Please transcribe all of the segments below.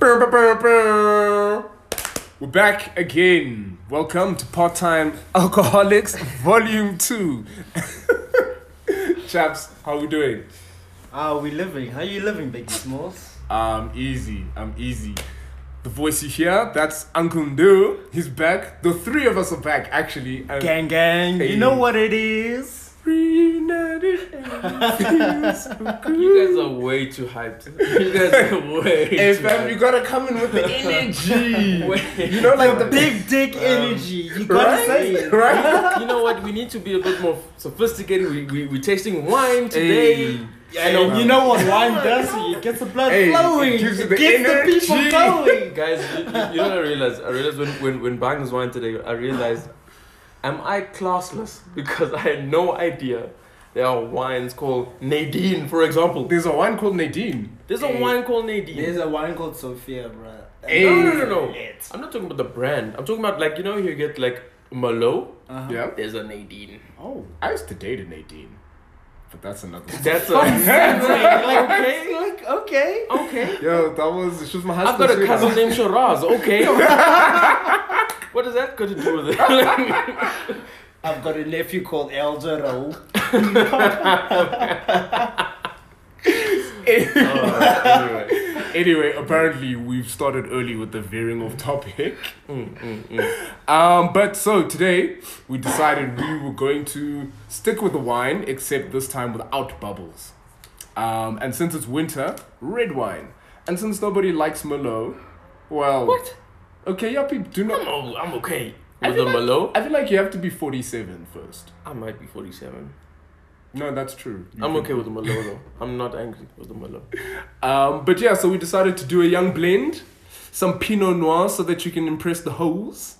We're back again. Welcome to Part Time Alcoholics Volume 2. Chaps, how we doing? How are we living? How are you living, Biggie Smalls? Um, easy. I'm easy. The voice you hear, that's Uncle Ndo. He's back. The three of us are back, actually. And Gang, gang. Hey. You know what it is? Reunited and feels so good. You guys are way too hyped. You guys are way too. Hey too fam, you gotta come in with the energy. Wait. You know, like the Big dick energy. You gotta right? say it. right? You know what? We need to be a bit more sophisticated. We, we, we're tasting wine today. Hey. And you know what wine does you? It gets the blood Hey, it flowing. gives you It the gets the people energy. going. Guys, you, you you know what I realized? I realized when, when, when buying this wine today, I realized, am I classless? Because I had no idea there are wines called Nadine, for example. There's a wine called Nadine. There's a Hey. wine called Nadine. There's a wine called Sophia, bruh. Hey. No, no, no, no. Lit. I'm not talking about the brand. I'm talking about like you know you get like Merlot. Uh-huh. Yeah. There's a Nadine. Oh. I used to date a Nadine, but that's another. That's a like, okay. like, okay. Okay. Yo, that was she was my husband. I've husband. got a cousin named Shiraz. Okay. what does that got to do with it? I've got a nephew called Eldero. anyway. Anyway, apparently we've started early with the veering off topic. Mm, mm, mm. Um, but so today we decided we were going to stick with the wine, except this time without bubbles. Um, and since it's winter, red wine. And since nobody likes Merlot, well, What? Okay, yeah, people do I'm, not. o- I'm okay I with the feel like-. I feel like you have to be 47 first. I might be 47. No, that's true. You I'm okay with the Merlot though. I'm not angry with the Merlot. Um, but yeah, so we decided to do a young blend, some Pinot Noir, so that you can impress the hoes.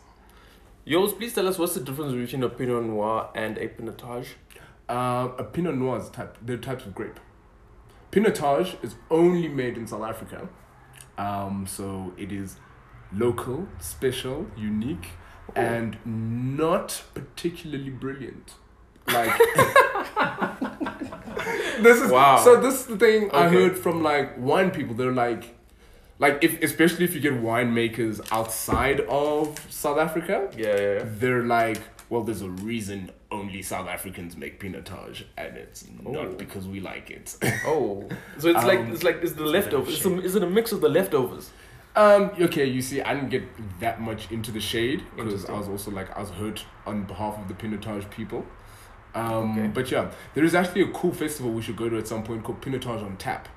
Yos, please tell us what's the difference between a Pinot Noir and a Pinotage? Um, a Pinot Noir is type. They're types of grape. Pinotage is only made in South Africa, um, so it is local, special, unique, and not particularly brilliant. Like this is Wow. so. This is the thing I heard from like wine people. They're like, like if especially if you get winemakers outside of South Africa, Yeah, yeah, yeah. they're like, well, there's a reason only South Africans make pinotage, and it's Oh. not because we like it. Oh, so it's like Um, it's like it's the leftovers. It's a, is it a mix of the leftovers? Um, okay, you see, I didn't get that much into the shade because I was also like, I was hurt on behalf of the pinotage people. Um, Okay. But yeah, there is actually a cool festival we should go to at some point called Pinotage on Tap,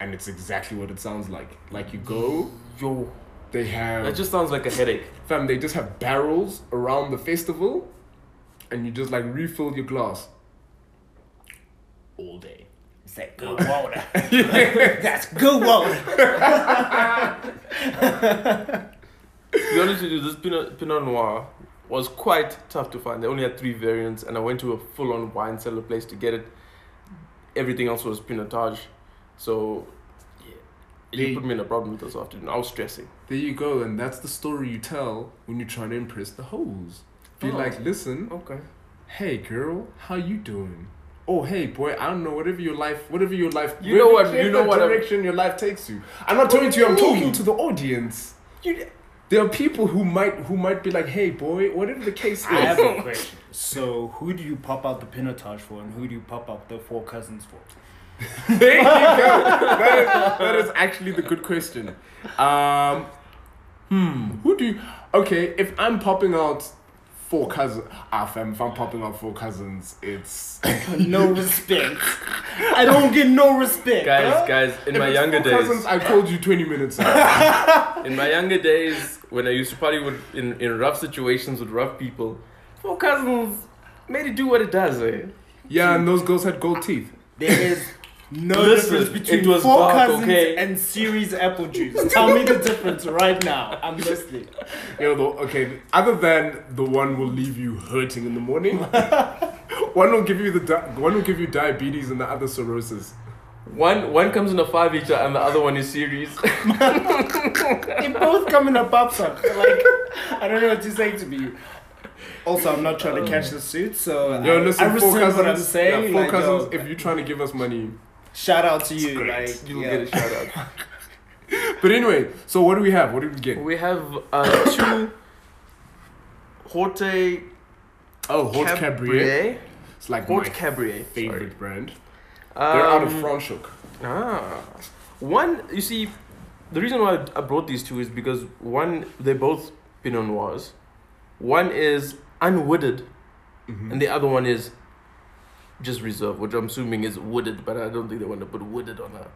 and it's exactly what it sounds like. Like you go, Yo, they have that just sounds like a headache. fam, they just have barrels around the festival, and you just like refill your glass all day. It's that good water. That's good water. To be honest with you, this Pinot, Pinot Noir was quite tough to find. They only had three variants, and I went to a full-on wine cellar place to get it. Everything else was Pinotage, so yeah, They- you put me in a problem with this afternoon. I was stressing. There you go, and that's the story you tell when you're trying to impress the hoes. Be Oh. like, listen, Okay. hey girl, how you doing? Oh hey boy, I don't know whatever your life, whatever your life, You know what- whatever you know what I'm- direction your life takes you. I'm not talking to you. I'm talking to the audience. You, There are people who might who might be like, hey boy, whatever the case is I have is. a question. So, who do you pop out the pinotage for, and who do you pop out the four cousins for? there you go. That is, that is actually the good question. Um, hmm. Who do you? Okay, if I'm popping out four cousins, ah, fam, if I'm popping out four cousins, it's No respect. I don't get no respect. guys, huh? guys, in If my it's younger four days, cousins, I called you twenty minutes. ago. in my younger days, when I used to party with in, in rough situations with rough people, four cousins made it do what it does. Eh? yeah, and those girls had gold teeth. There is no Listen, difference between it was four dark, cousins okay? and Ceres apple juice. Tell me the difference right now. I'm listening. You know, the, okay. Other than the one will leave you hurting in the morning, one will give you the di- one will give you diabetes and the other cirrhosis. One one comes in a five liter and the other one is Ceres. They both come in a papsak. Like, I don't know what to say to you. Also, I'm not trying to catch the suit, so Yo, I, listen, I four cousins. what I'm saying. yeah, four like, cousins. yo, if you're trying to give us money, shout out to you. Like, You'll yeah. get a shout out. But anyway, so what do we have? What did we get? We have uh, two Horte Oh, Haute Cabrière. Cabrière. It's like Haute my Cabrière. favorite sorry. brand. They're out of Um, Franschhoek. Ah, one. You see, the reason why I brought these two is because one, they're both Pinot Noirs. One is unwooded, Mhm. and the other one is just reserve, which I'm assuming is wooded, but I don't think they want to put wooded on that.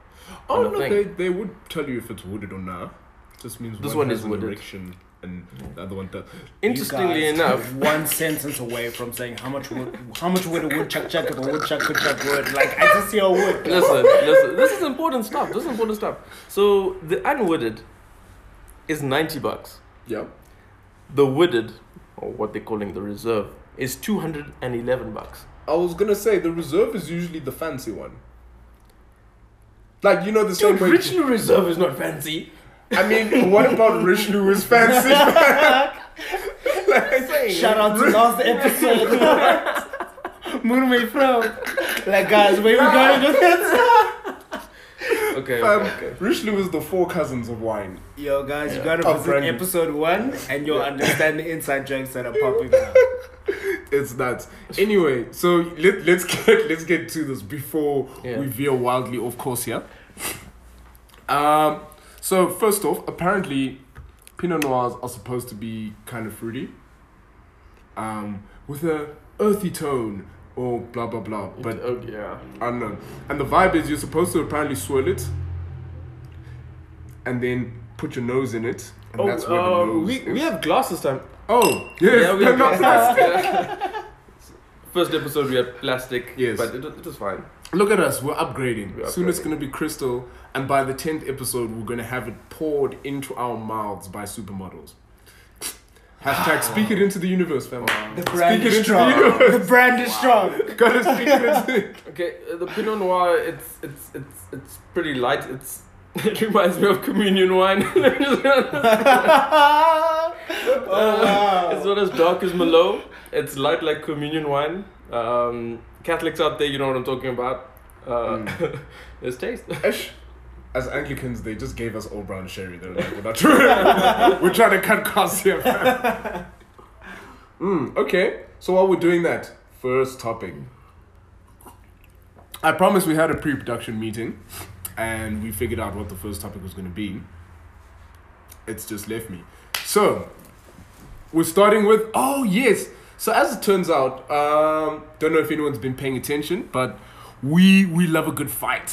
Oh on no, thing. they, they would tell you if it's wooded or not. Just means This one, one has is an wooded. erection and the other one does. Interestingly You guys enough, one sentence away from saying how much wood, how much would a woodchuck chuck if a woodchuck could chuck wood. Like I just see a wood. listen, listen. This is important stuff. This is important stuff. So the unwooded is ninety bucks. Yeah. The wooded, or what they're calling the reserve, is two hundred and eleven bucks. I was gonna say the reserve is usually the fancy one. Like you know the same Dude, way. Richelieu Reserve is not fancy. I mean, what about Richelieu is fancy? like, Shout out to last episode. Moon May Flow. Like guys, where are we going with this? Okay, Um, okay, okay. Richelieu is the four cousins of wine. Yo guys, you gotta visit brand episode one and you'll understand the inside jokes that are popping out. It's nuts. Anyway, so let, let's get let's get to this before Yeah. we veer wildly off course here. Um, so first off, apparently, Pinot Noirs are supposed to be kind of fruity, um, with a earthy tone or blah blah blah. But oh, yeah. I don't know. And the vibe is you're supposed to apparently swirl it, and then put your nose in it, and Oh, that's where the uh, nose we, is. we have glasses time. Oh, yes, yeah, we have not glasses. First episode we had plastic. Yes. But it, it was fine. Look at us, we're upgrading. We're Soon it's gonna be crystal, and by the tenth episode, we're gonna have it poured into our mouths by supermodels. Hashtag speak it into the universe, fam. The brand Speak it is into strong. the The brand is strong. Gotta speak it into. Okay, uh, the Pinot Noir, it's it's it's it's pretty light. It's it reminds me of communion wine. oh wow. It's not as dark as Merlot. It's light like communion wine. Um, Catholics out there, you know what I'm talking about. Uh, There's taste. Esh, as Anglicans, they just gave us all brown sherry. They're like, we're not trying. we're trying to cut costs here. mm, okay, so while we're doing that, first topic. I promise we had a pre-production meeting, and we figured out what the first topic was going to be. It's just left me. So, we're starting with oh yes. So as it turns out, um, don't know if anyone's been paying attention, but we we love a good fight.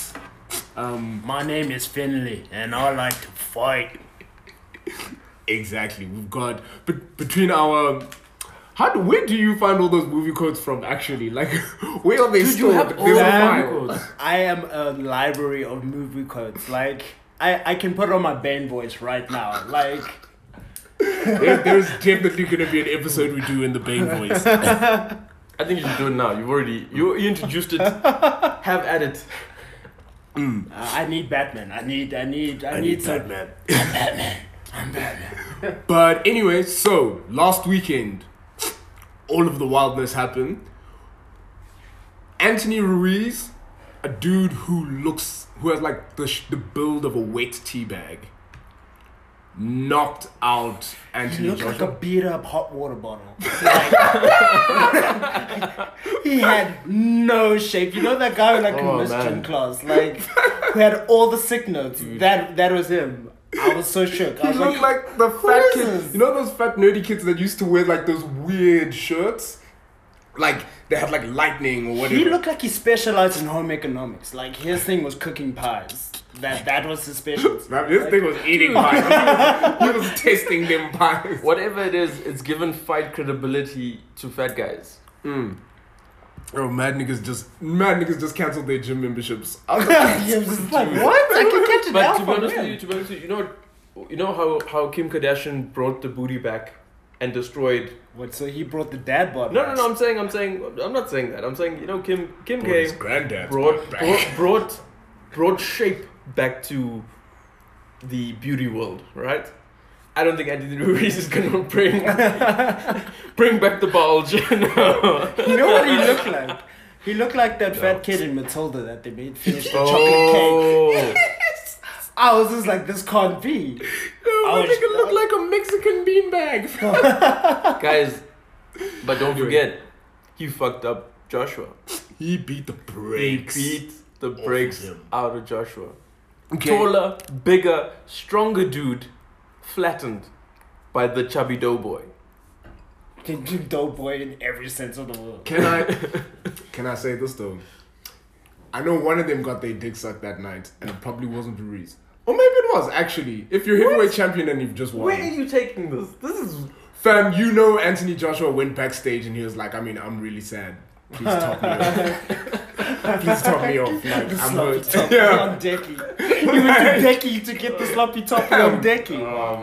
Um, My name is Finley and I like to fight. exactly. We've got but between our. How do, where do you find all those movie quotes from? Actually, like where are they Dude, you stored? have all There's a the file. quotes. I am a library of movie quotes. Like I, I can put on my Bane voice right now. Like There, there's definitely gonna be an episode we do in the Bane voice. I think you should do it now. You've already you, you introduced it. Have at it. uh, I need Batman. I need I need I, need, some Batman. I'm Batman. I'm Batman. But anyway, so last weekend, all of the wildness happened. Anthony Ruiz, a dude who looks, who has like the sh- the build of a wet tea bag, knocked out Anthony. He Anthony looked like a beat up hot water bottle. Like, he had no shape. You know that guy with like Oh, a Christian class, like who had all the sick notes. That that was him. I was so shook. I He was looked like, like the fat kids. You know those fat nerdy kids that used to wear like those weird shirts, like they had like lightning or whatever. he looked like he specialized in home economics. Like his thing was cooking pies. That that was his specialty. Now, this thing was eating pies. he, was, he was testing them pies. Whatever it is, it's given fight credibility to fat guys. Mm. Oh, mad niggas just mad niggas just canceled their gym memberships. I was He just like, what? I can catch it But to be honest with you, to be honest with you, you know, what- you know how how Kim Kardashian brought the booty back and destroyed. What? So he brought the dad bod. No, no, no. I'm saying, I'm saying, I'm not saying that. I'm saying, you know, Kim Kim Brought his came, granddad's brought back. brought brought brought shape back to the beauty world, right? I don't think Anthony Ruiz is gonna bring bring back the bulge. no. You know what he looked like? He looked like that No. fat kid in Matilda that they made finish the oh. chocolate cake. Oh, I was just like, this can't be. I was- think it looked like a Mexican beanbag. Guys, but don't forget, he fucked up Joshua. he beat the brakes. He beat the brakes him. out of Joshua. Okay. Taller, bigger, stronger dude, flattened by the chubby doughboy. Can do dope boy in every sense of the word. Can I can I say this though? I know one of them got their dick sucked that night, and it probably wasn't Ruiz. Or maybe it was actually. If you're heavyweight champion and you've just won, Where are you taking this? This is fam, you know Anthony Joshua went backstage and he was like, I mean, I'm really sad. Please top me off. Please top me off. Like, The I'm sloppy hurt. toppy Yeah. on Decky. You went to Decky to get the sloppy top on Decky. Oh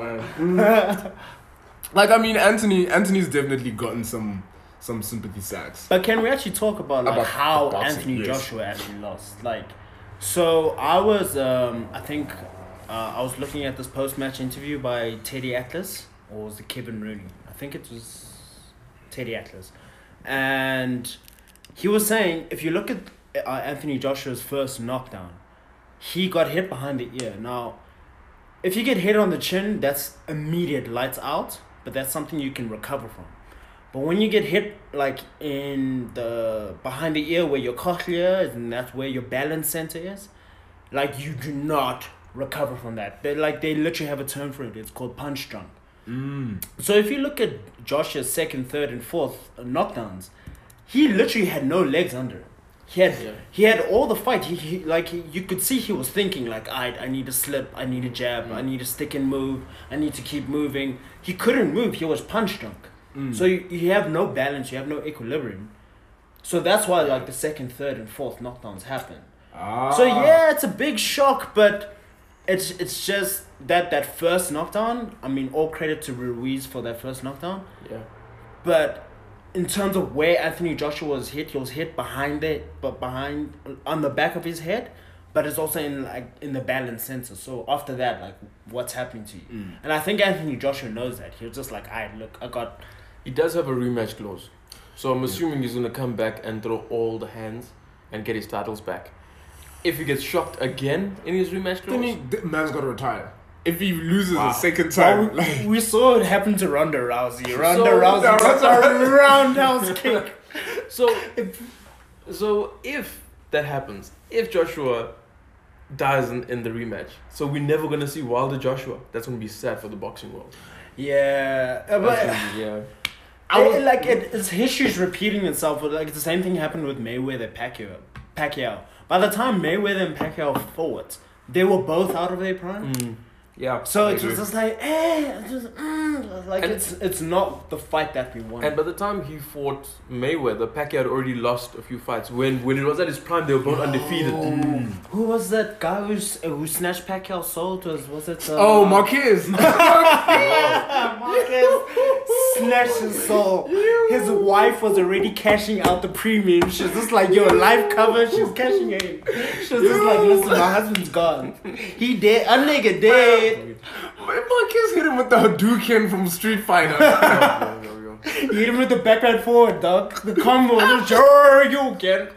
man. like I mean, Anthony. Anthony's definitely gotten some some sympathy sacks. But can we actually talk about like About how boxing, Anthony yes. Joshua actually lost? Like, so I was, um, I think, uh, I was looking at this post-match interview by Teddy Atlas, or was it Kevin Rooney? I think it was Teddy Atlas, and he was saying if you look at uh, Anthony Joshua's first knockdown, he got hit behind the ear. Now, if you get hit on the chin, that's immediate lights out, but that's something you can recover from. But when you get hit like in the behind the ear where your cochlea is and that's where your balance center is, like you do not recover from that. They like they literally have a term for it. It's called punch drunk. Mm. So if you look at Joshua's second, third, and fourth uh, knockdowns, he literally had no legs under. He had Yeah. he had all the fight. He, he like he, you could see he was thinking like I I need to slip. I need a jab. I need to stick and move. I need to keep moving. He couldn't move. He was punch drunk. Mm. So you, you have no balance. You have no equilibrium. So that's why like the second, third, and fourth knockdowns happen. Ah. So yeah, it's a big shock, but it's it's just that that first knockdown. I mean, all credit to Ruiz for that first knockdown. yeah. But in terms of where Anthony Joshua was hit, he was hit behind it, but behind on the back of his head. But it's also in like in the balance center. So after that, like what's happening to you? Mm. And I think Anthony Joshua knows that. He was just like, I look, I got He does have a rematch clause. So I'm assuming he's going to come back and throw all the hands and get his titles back. If he gets shocked again in his rematch clause, Then he, the man's got to retire. If he loses Wow. a second time, Well, like, we saw it happen to Ronda Rousey. Ronda So- Rousey No, got Ronda- a roundhouse kick. So, if, so if that happens, if Joshua dies in, in the rematch, so we're never gonna see Wilder Joshua. That's gonna be sad for the boxing world. Yeah, uh, but be- yeah. I would, like it, it's history's repeating itself. but, Like the same thing happened with Mayweather Pacquiao. Pacquiao. By the time Mayweather and Pacquiao fought, they were both out of their prime. Mm, yeah. So I it's agree. just like, eh, it's just, mm, like And- it's it's not the fight that we want. And by the time he fought Mayweather, Pacquiao had already lost a few fights. When when it was at his prime, they were both undefeated. Who was that guy who's, uh, who snatched Pacquiao's soul? Was was it? Uh, oh, Marquez. Marquez snatched his soul. His wife was already cashing out the premium. She's just like, yo, life cover. She's cashing in. She's just like, listen, my husband's gone. He dead. A nigga dead. Marquez hit him with the Hadouken from Street Fighter. He hit him with the backhand forward, dog. The combo. just, Sure, you get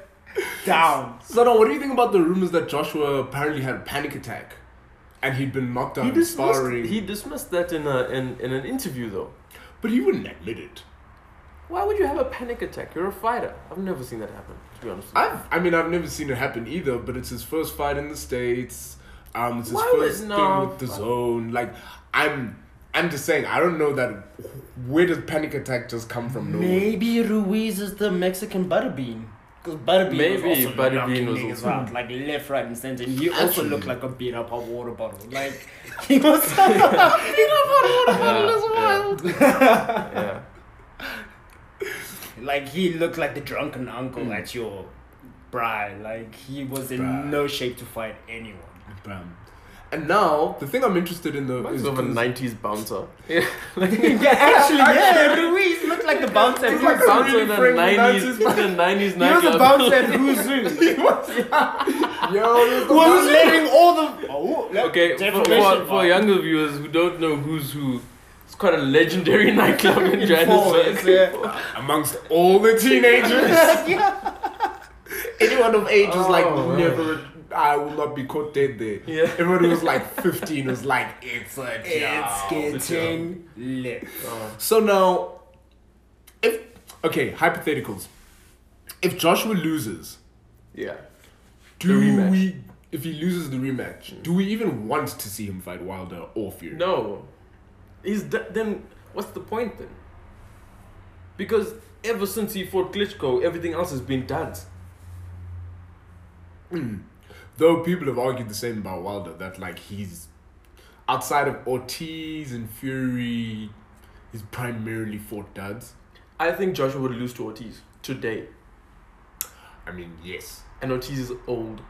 down. so, now, what do you think about the rumors that Joshua apparently had a panic attack, and he'd been knocked He out dismissed, sparring, he dismissed that in a in, in an interview though. but he wouldn't admit it. Why would you have a panic attack? You're a fighter. I've never seen that happen. To be honest. with. I've, I mean, I've never seen it happen either, but it's his first fight in the states. Um, it's his Why would- first no, thing with the zone. Like, I'm, I'm just saying, I don't know that. Where does panic attack just come from? nowhere? Maybe Ruiz is the Mexican Butterbean. Because Butterbean Maybe was also Butterbean knocking was niggas also- out, like left, right, and center. And he also Actually- looked like a beat up hot water bottle. Like he was beat up hot water bottle is wild. yeah. Like he looked like the drunken uncle Mm. at your bride. Like he was in Bruh. no shape to fight anyone. Bam. And now the thing I'm interested in though Reminds is me of a '90s bouncer. Yeah. yeah, actually, yeah, Ruiz looked like the bouncer. He like was, a bouncer really in the friendly '90s, 90s the '90s he was a bouncer at Who's Who. Yo, he was the Who was bouncer. letting all the oh Okay, for, for, for younger viewers who don't know who's who, it's quite a legendary nightclub in In Johannesburg. Falls, yeah. amongst all the teenagers. yeah. Anyone of age is like Oh, man. never I will not be caught dead there. Yeah. Everyone who was like 15 was like, it's a job. It's job. getting lit. Oh. So now, if okay, hypotheticals. If Joshua loses, Yeah. do we? If he loses the rematch, do we even want to see him fight Wilder or Fury? No. He's d- then what's the point then? Because ever since he fought Klitschko, everything else has been duds. Though people have argued the same about Wilder, that like he's outside of Ortiz and Fury, he's primarily fought duds. I think Joshua would lose to Ortiz today. I mean, yes. And Ortiz is old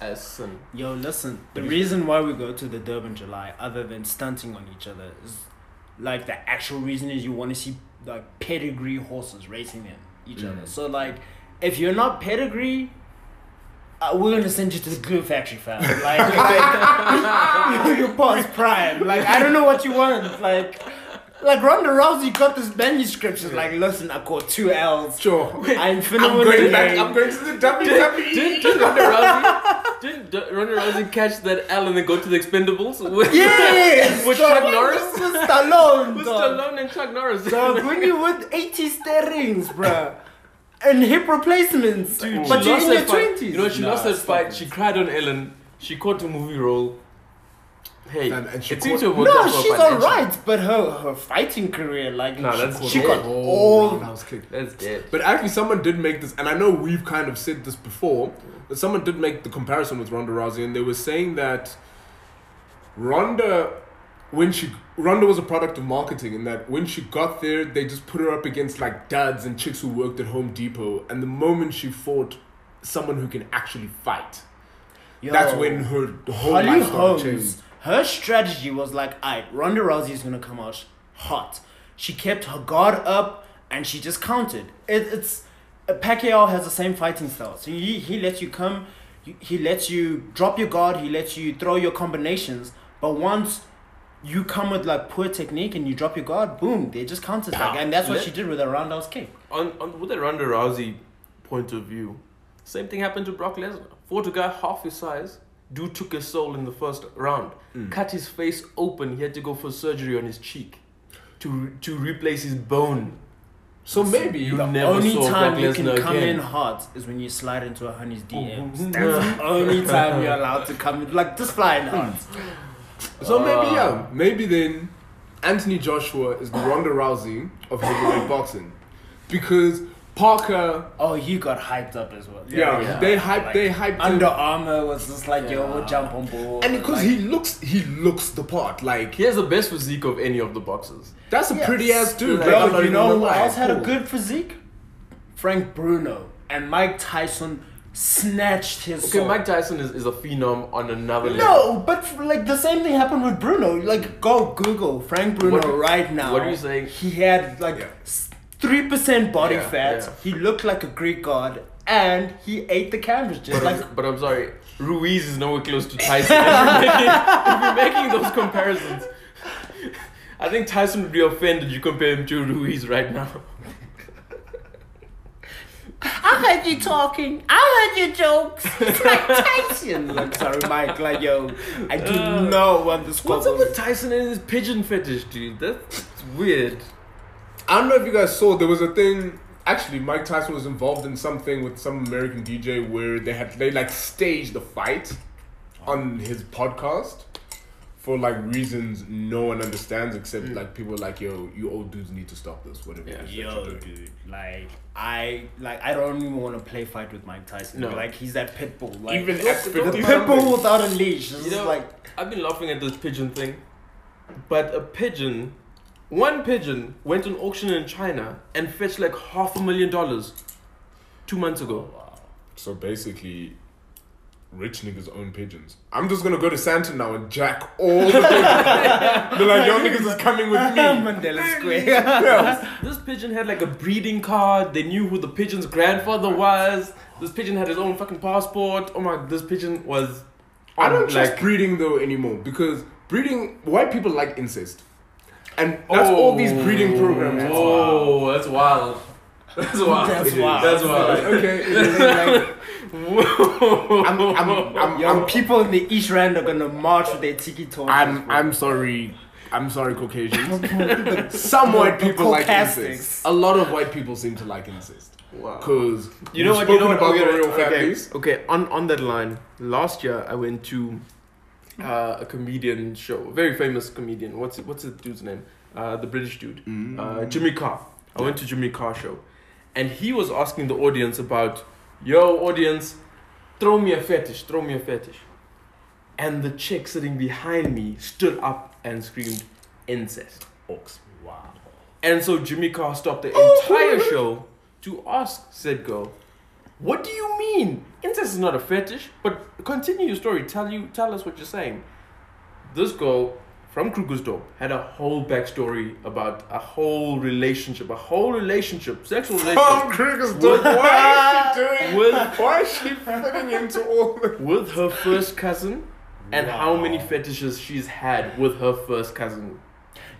as sin. Yo, listen. The reason why we go to the Durban July, other than stunting on each other, is like the actual reason is you want to see like pedigree horses racing them each Mm. other. So like, if you're not pedigree. Uh, we're gonna send you to the glue factory, fam. Like, like past prime. Like, I don't know what you want. Like, like Ronda Rousey got this manuscript. She's like, listen, I caught two L's. Sure. I'm finna I'm going the back. game. I'm going to the WWE. Didn't, didn't Ronda Rousey didn't D- Ronda Rousey catch that L and then go to the Expendables with, Yes! with dog. Chuck Norris? With Stallone, With. Stallone and Chuck Norris. Dog, when you with 80 stirrings, bruh. And hip replacements. Dude, but she you're in your 20s. You know, she Nah, lost that stop fight. it. She cried on Ellen. She caught a movie role. Hey, And- and she it seems caught- to have worked No, out for she's financially. alright, but her, her fighting career, like, Nah, she, that's- she got Oh, all. roundhouse kick. That's dead. But actually, someone did make this, and I know we've kind of said this before, but someone did make the comparison with Ronda Rousey, and they were saying that Ronda, when she Ronda was a product of marketing, in that when she got there, they just put her up against like dads and chicks who worked at Home Depot, and the moment she fought someone who can actually fight, Yo, that's when her whole Holly life Holmes, changing. her strategy was like, alright, Ronda Rousey is gonna come out hot. She kept her guard up and she just countered. It, it's uh, Pacquiao has the same fighting style. So he, he lets you come, he lets you drop your guard, he lets you throw your combinations. But once you come with like poor technique and you drop your guard, boom, they just counter attack. And that's what Let- she did with her roundhouse kick. On, on with the Ronda Rousey point of view, same thing happened to Brock Lesnar. Fought a guy half his size. Dude took his soul in the first round. Mm. Cut his face open. He had to go for surgery on his cheek to to replace his bone. So maybe You The never only saw time Brock you can Lesnar come again. in hot is when you slide into a honey's DMs. That's the only time you're allowed to come in. Like, just fly in hot. So maybe Ah. yeah, maybe then Anthony Joshua is the Ronda Rousey of heavyweight boxing, because Parker, Oh, he got hyped up as well. yeah, yeah. they hyped, Like, they hyped Under him, Armour was just like, yo, Yeah. we'll jump on board. and because like, he looks, he looks the part. Like He has the best physique of any of the boxers. that's a Yes. pretty ass dude. Like, like, I'm Yo, not you know gonna who else had a good physique? Frank Bruno. And Mike Tyson snatched his Okay, soul. Mike Tyson is, is a phenom on another level. No, but like the same thing happened with Bruno. Like, go Google Frank Bruno What- right now. what are you saying? He had like Yeah. three percent body Yeah, fat. yeah. He looked like a Greek god, and he ate the canvas just But, like. I'm, but I'm sorry, Ruiz is nowhere close to Tyson. if, you're making, if you're making those comparisons, I think Tyson would be offended you compare him to Ruiz right now. I heard you talking. I heard your jokes. It's like Tyson. like, sorry, Mike. Like, yo, I do Uh, not want the What's up squabbles. with Tyson and his pigeon fetish, dude? That's weird. I don't know if you guys saw there was a thing. Actually, Mike Tyson was involved in something with some American DJ where they had they like staged the fight on his podcast for like reasons no one understands except Mm. like people like yo you old dudes need to stop this whatever it is that Yo, dude, like I like I don't even want to play fight with Mike Tyson. No. Like he's that pit bull. Like Even Look, at the look, pit bull without a leash. It's You know, like I've been laughing at this pigeon thing, but a pigeon, one pigeon went on auction in China and fetched like half a million dollars two months ago. So basically, rich niggas own pigeons. I'm just gonna go to Sandton now and jack all the pigeons. They're like, yo niggas is coming with me. Mandela Square. Yeah. This pigeon had like a breeding card. They knew who the pigeon's grandfather was. This pigeon had his own fucking passport. Oh my! This pigeon was. I don't on, trust breeding though anymore because breeding white people like incest, and that's all these breeding oh, programs. are. Oh, that's wild. That's wild. That's wild. That's why. Okay. I'm, I'm, I'm, Yo, I'm, people in the East Rand are gonna march with their tiki torches. I'm, bro. I'm sorry. I'm sorry, Caucasians. Some white people like Caucastics. incest. A lot of white people seem to like incest. Wow. Because You know what? You know what? about okay, the royal okay, families. Okay, on on that line, last year I went to uh, a comedian show, a very famous comedian. What's it, what's the dude's name? Uh, the British dude, Mm. uh, Jimmy Carr. I went to Jimmy Carr show, and he was asking the audience about, "Yo, audience, throw me a fetish, throw me a fetish," and the chick sitting behind me stood up and screamed, "Incest." Orcs. wow. And so Jimmy Carr stopped the entire show to ask said girl, "What do you mean? Incest is not a fetish." But continue your story. Tell you, tell us what you're saying. This girl from Krugersdorp had a whole backstory about a whole relationship, a whole relationship, sexual relationship From Krugersdorp, why is she doing? with Why is she fitting into all the? with her first cousin, and how many fetishes she's had with her first cousin.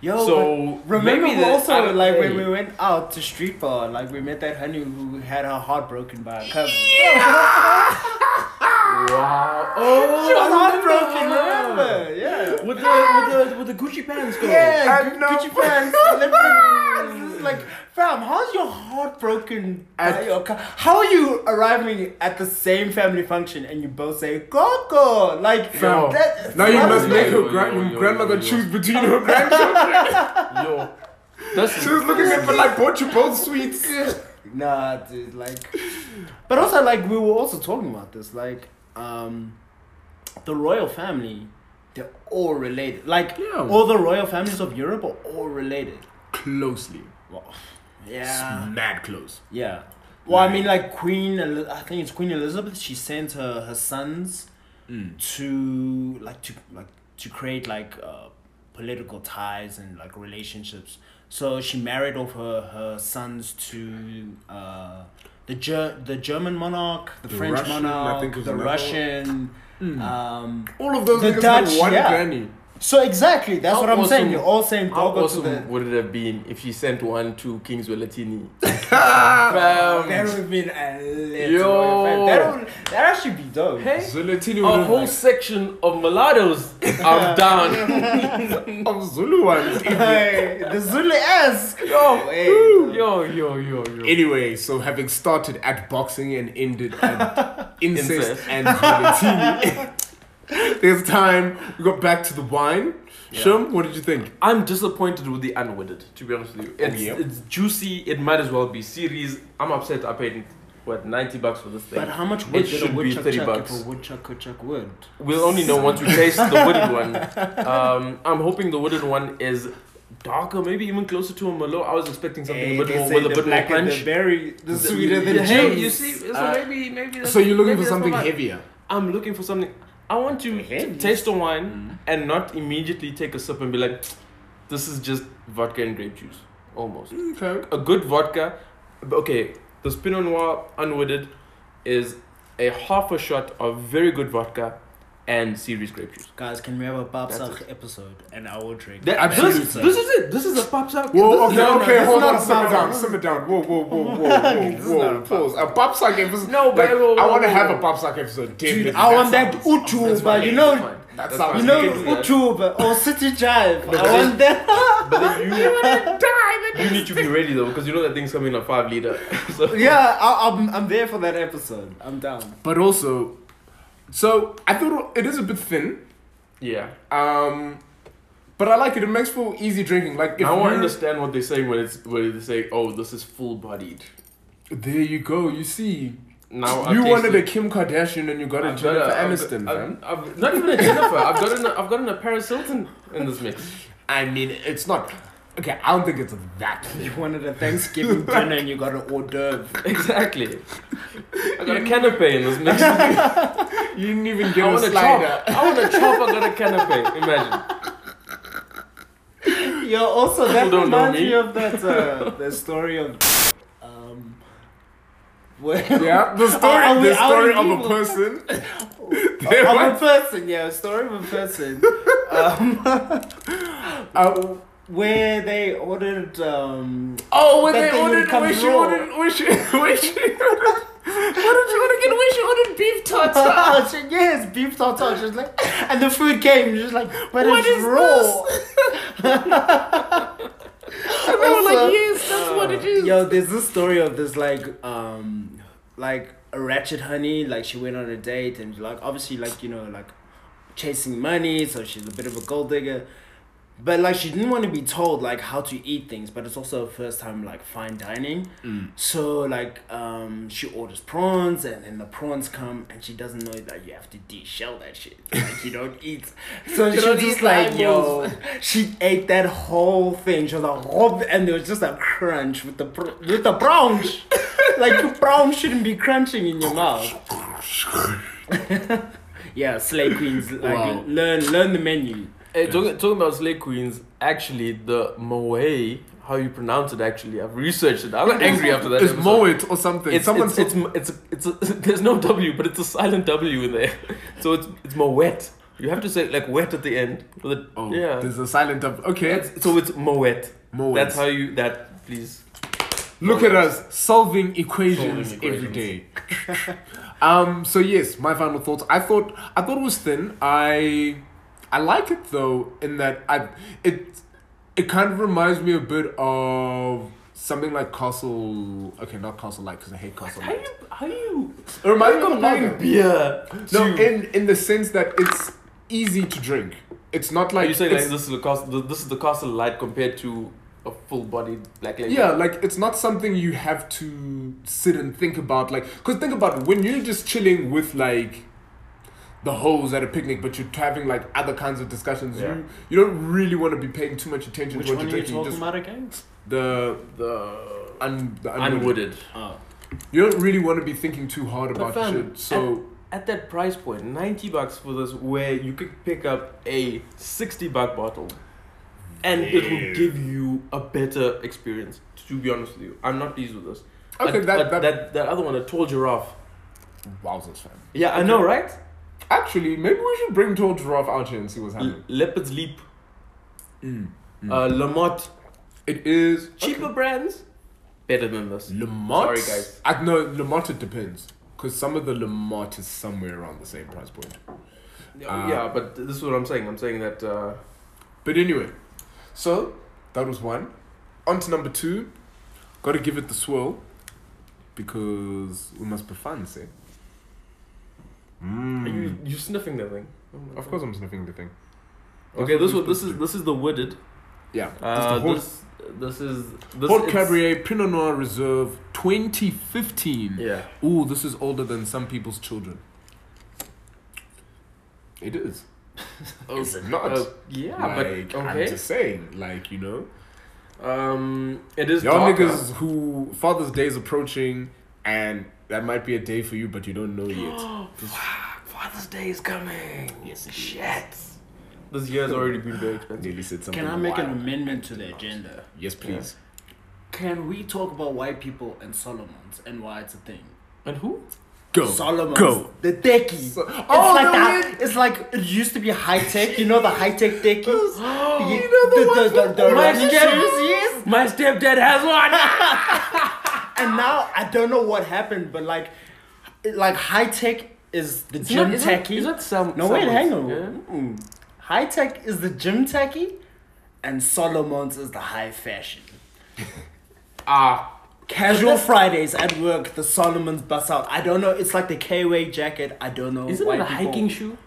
Yo, so remember maybe the- also like when we went out to street bar, like we met that honey who had her heart broken by a cousin. Wow! Oh, She was oh, heartbroken, remember? Yeah. With the with the with the Gucci pants girl. Yeah, I Gu- know. Gucci pants. slippers. Like, fam, how's your heart broken? by At- your co- How are you arriving at the same family function and you both say Coco? Like, Fam, that, Now you must make Yo, her gra- yo, yo, grandmother yo, yo. choose between her grandchildren. Yo, that's she was looking at for like bought you both sweets. Nah, dude, like, but also like we were also talking about this, like, um, the royal family, they're all related. Like, Yeah. all the royal families of Europe are all related. Closely. Well, yeah, Mad close. yeah. Well, I mean, like Queen, I think it's Queen Elizabeth. She sent her her sons to like to like to create like uh, political ties and like relationships. So she married off her her sons to uh, the Ger- the German monarch, the, The French Russian, I monarch, think the another- Russian. Um, All of those The niggas Dutch, one yeah. granny. So exactly, that's How what I'm saying. You're all saying How Gogo to awesome the. would it have been if she sent one to King Zwelithini? That Fam. would have been a lit Yo. royal That would that actually be dope. Hey, Zulatini a whole have section of mulattoes. I'm down. like, of Zulu ones. Hey, the Zulu esque. Yo, Hey, yo, yo, yo, yo. Anyway, so having started at boxing and ended at incest, Incest. and Zulatini, this time we got back to the wine. Yeah. Shum, what did you think? I'm disappointed with the unwooded, to be honest with you. It's, yeah? it's juicy, it might as well be Ceres. I'm upset I paid, what, 90 bucks for this thing. But how much wood It should a be 30 chuck bucks. if a woodchuck could chuck wood? We'll only know once we taste the wooded one. Um, I'm hoping the wooded one is darker, maybe even closer to a Merlot. I was expecting something Hey, a bit more with a bit more punch. the berry, the The- sweeter the yeah, juice. Hey, you see, so Uh, maybe maybe. That's, So you're looking maybe for something heavier. I'm looking for something. I want to Heavy? taste the wine Mm. and not immediately take a sip and be like, "This is just vodka and grape juice." Almost Okay. a good vodka. Okay, the Pinot Noir unwooded is a half a shot of very good vodka and Ceres grape juice. Guys, can we have a That's Papsak episode and I will drink? That, Absolutely. This, this is it. This is a papsak. Whoa, This okay, no, no, okay, this hold on, a simmer down, sock. simmer down. Whoa, whoa, whoa, whoa, whoa, whoa, pause. A papsak episode. No, but like, whoa, whoa, I want to have a papsak episode. Dude, David, I want that sounds- uchuba, you know, That sounds you know We can do that. uchuba or city jive. But I want that. But then you, you need to be ready though, because you know that thing's coming in a five liter. so yeah, I, I'm I'm there for that episode. I'm down. But also, so I thought it is a bit thin. yeah. Um, but I like it. It makes for easy drinking. Like if now I you- understand what they say when it's when they say, "Oh, this is full bodied." There you go. You see, Now you I've wanted a Kim Kardashian and you got a I've got Jennifer a- I've Aniston, got- fam. I've, I've, not even a Jennifer. I've gotten a, I've gotten a Paris Hilton in this mix. I mean, it's not. Okay, I don't think it's that. You wanted a Thanksgiving dinner and you got an hors d'oeuvre. Exactly. I got a canapé in this mix. You didn't even get I a slider. chop. I want a chop. I got a canapé. Imagine. Yo, also that People don't know reminds me. me of that uh, the story of um where Yeah, the story, Are we- the are story of a person. of a person, yeah, a story of a person. Um, Uh, where they ordered um Oh, when That they ordered, when she raw. ordered, when she, when she ordered, what did you order again? When she ordered beef tartare. she, yes, beef tartare. She was like, and the food came. She was like, but What it's raw. And they were like, yes, that's what it is. Yo, there's this story of this like um like a ratchet honey. Like she went on a date and like obviously like you know like chasing money, so she's a bit of a gold digger. But like she didn't want to be told like how to eat things, but it's also her first time like fine dining. Mm. So like um she orders prawns and then the prawns come and she doesn't know that you have to de-shell that shit. Like you don't eat. So she was just like yo, she ate that whole thing. She was like "Rob," and there was just a crunch with the pr- with the prawns. like the prawns shouldn't be crunching in your mouth. yeah, slay queens like Wow. learn learn the menu. Hey, talking, talking about Slay Queens, actually, the Moe, how you pronounce it, actually, I've researched it. I got angry after that. It's episode. Moet or something. It's, Someone it's, it's, it's, it's, a, there's no W, but it's a silent W in there. So it's, it's Moet. You have to say like wet at the end. With oh, yeah. There's a silent up. Okay, It's- so it's Moet. Moet. That's how you, that, please. Look at us solving equations, Solving every day. um. So yes, my final thoughts. I thought I thought it was thin. I I like it though in that I it it kind of reminds me a bit of something like Castle. Okay, not Castle Lite because I hate Castle How Light. you, how you, It reminds me of comparing lager. beer No, in in the sense that it's easy to drink. It's not Are like you saying like this is the castle? This is the castle lite compared to a full-bodied black label. Yeah, like it's not something you have to sit and think about. Like, cause think about it, when you're just chilling with like the hoes at a picnic, but you're having like other kinds of discussions. Yeah. You you don't really want to be paying too much attention Which to what one you're are you drinking. talking just about again? the the un, the unwooded. unwooded. Oh. You don't really want to be thinking too hard But about fam, shit. So At that price point, ninety bucks for this, where you could pick up a sixty buck bottle, and it will give you a better experience. To be honest with you, I'm not pleased with this. okay, But- that, but that that that other one, a tall giraffe. wowzers, fam. Yeah, I know, right? Actually, maybe we should bring Tall Giraffe out here and see what's happening. Leopard's Leap, Mm. Mm. uh, Lamotte, it is cheaper brands, better than this. Lamotte. Sorry, guys. I no Lamotte. It depends, because some of the Lamotte is somewhere around the same price point. Uh, yeah, but this is what I'm saying. I'm saying that. Uh, But anyway, so that was one. On to number two. Got to give it the swirl because we must be fun, say. Mm. Are you you sniffing the thing? Of course, I'm sniffing the thing. Okay, this what one. This is this is the wooded. to do. yeah. Uh, Haute- this this is this Haute it's- Cabrière Pinot Noir Reserve 2015. Yeah. Ooh, this is older than some people's children. It is. Is it not? Uh, yeah, like, but I'm okay. just saying, like, you know. Um, it is Y'all darker. niggas who Father's Day is approaching and that might be a day for you, but you don't know yet. Fuck, Father's Day is coming. Yes, it is. Shit. This year has already been very expensive. Nearly said something. Can I make an amendment to the agenda? Yes, please. Can we talk about white people and Salomons and why it's a thing? And who? Go. Salomons, Go. the takkie. So- it's Oh, like the that. weird- It's like it used to be high tech. You know the high tech takkie. You You know the ones the, with the, the My running step- yes. My stepdad has one. And now I don't know what happened, but like, like high tech is the Is gym is that- Is that some? no wait, hang on. Yeah? Mm. High tech is the gym takkie, and Salomon's is the high fashion. Ah, Casual Fridays at work, the Salomon's bust out. I don't know. It's like the K-way jacket. I don't know. isn't it a people- hiking shoe?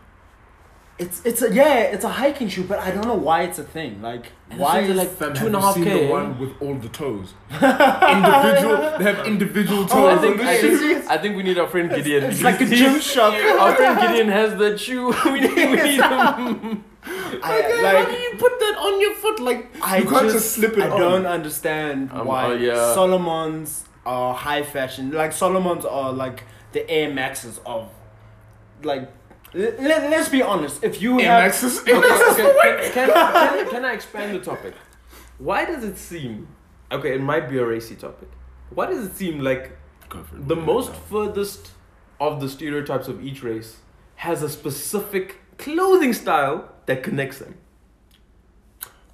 It's it's a yeah, it's a hiking shoe, but I don't know why it's a thing. Like And why it's is like Fam, two have and a you half seen k. the one with all the toes? individual. They have individual toes. Oh, I on think the I, think I think we need our friend Gideon. it's like a gym shop. Our friend Gideon has that shoe. we need, we need him. I, How do like you put that on your foot? Like I you can't just, slip it I on. don't understand Um, why uh, yeah. Salomons are high fashion. Like Salomons are like the Air Maxes of like. Let, let's be honest. If you Air have Maxes. Okay, okay, can, can, can, can I expand the topic? Why does it seem okay? It might be a racy topic. Why does it seem like Go for it. the most furthest of the stereotypes of each race has a specific clothing style that connects them?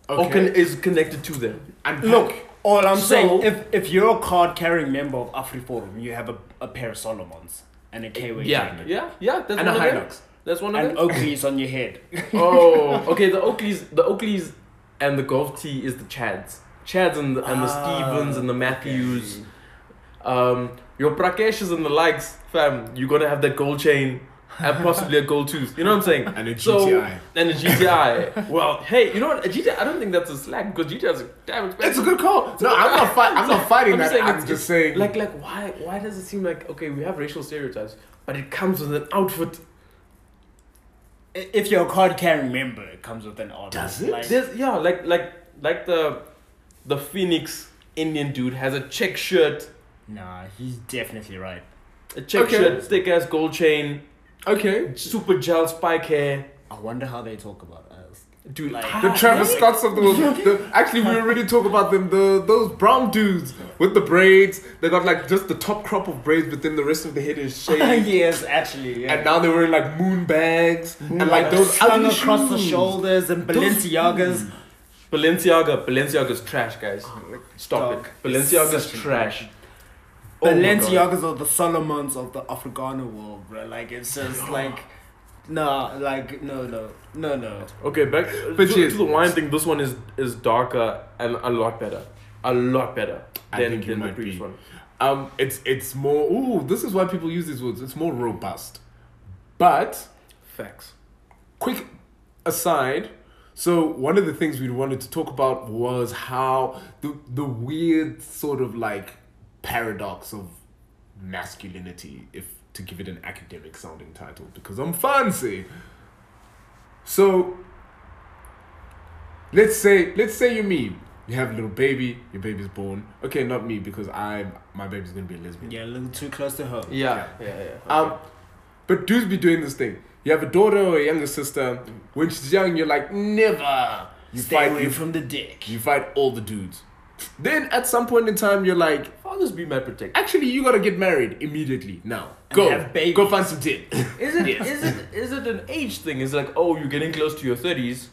or Okay. con- is connected to them. And Look, all I'm So- saying, if if you're a card carrying member of AfriForum, you have a, a pair of Salomons and a KW Yeah, jacket yeah, yeah. That's and a one of. Hilux. That's one of and them. Oakleys on your head. oh, okay. The Oakleys, the Oakleys, and the Golf Tee is the Chads. Chads and the, and the Ah, Stevens and the Matthews. okay. Um, your Prakesh's and the likes, fam. You're gonna have that gold chain and possibly a gold tooth. You know what I'm saying? And a So- GTI. And a GTI. well, hey, you know what? A GTI. I don't think that's a slack because GTI is a damn expensive. It's a good call. No, I'm not. Fi- I'm not fighting I'm that. saying I'm it's- just saying. Like, like, why, why does it seem like okay? We have racial stereotypes, but it comes with an outfit. I- If you're a card carrying member, it comes with an order. Does it? Like, There's yeah, like like like the the Phoenix Indian dude has a check shirt, nah, he's definitely right. a check Okay. shirt, thick ass gold chain, okay. super gel spike hair. I wonder how they talk about us. Dude, Like- The Travis really? Scotts of the world. The, actually, we already talk about them. The those brown dudes with the braids. They got like just the top crop of braids, but then the rest of the head is shaved. yes, actually, yeah. And now they're wearing like moon bags and like Like those slung ugly across the shoulders and Those- Balenciagas. Mm. Balenciaga, Balenciaga's trash, guys. Oh, stop Dog. it. Balenciaga's Such a- trash. Oh. Balenciagas are the Salomons of the Afrikaner world, bro. Like it's just like, nah, like no, no, no, no. Okay, back But to, to the wine thing. This one is is darker and a lot better, a lot better I than, think than the previous be. one. Um, it's it's more. Ooh, this is why people use these words. It's more robust. But Facts. quick aside. So one of the things we wanted to talk about was how the the weird sort of like paradox of masculinity, if to give it an academic sounding title, because I'm fancy. So let's say let's say you're me. You have a little baby. Your baby's born. Okay, not me because I my baby's gonna be a lesbian. Yeah, a little too close to home. Yeah, yeah, yeah. Um, but dudes be doing this thing. You have a daughter or a younger sister. When she's young, you're like, never. You Stay fight. away You, from the dick. you fight all the dudes. Then at some point in time, you're like, fathers be my protector. actually, you gotta get married immediately now. And Go, have babies. go find some tit. Is it Yes. is it is it an age thing? Is it like oh you're getting close to your thirties,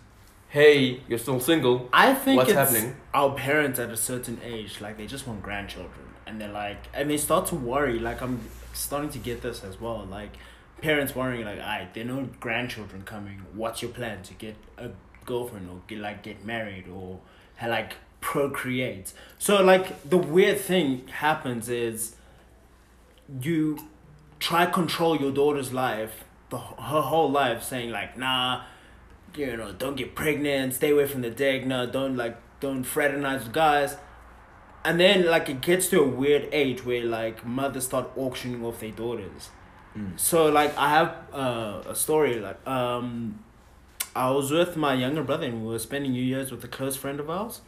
hey you're still single. I think What's it's happening? our parents at a certain age, like they just want grandchildren, and they're like, and they start to worry. Like I'm starting to get this as well. Like parents worrying, like, "Alright, there are no grandchildren coming. What's your plan to get a girlfriend or get like get married or ha- like procreate?" So like the weird thing happens is you try control your daughter's life, the her whole life, saying like, "Nah." you know, don't get pregnant, stay away from the dick, no, don't like, don't fraternize with guys. And then like it gets to a weird age where like mothers start auctioning off their daughters. So like I have uh, a story like um, I was with my younger brother and we were spending New Year's with a close friend of ours,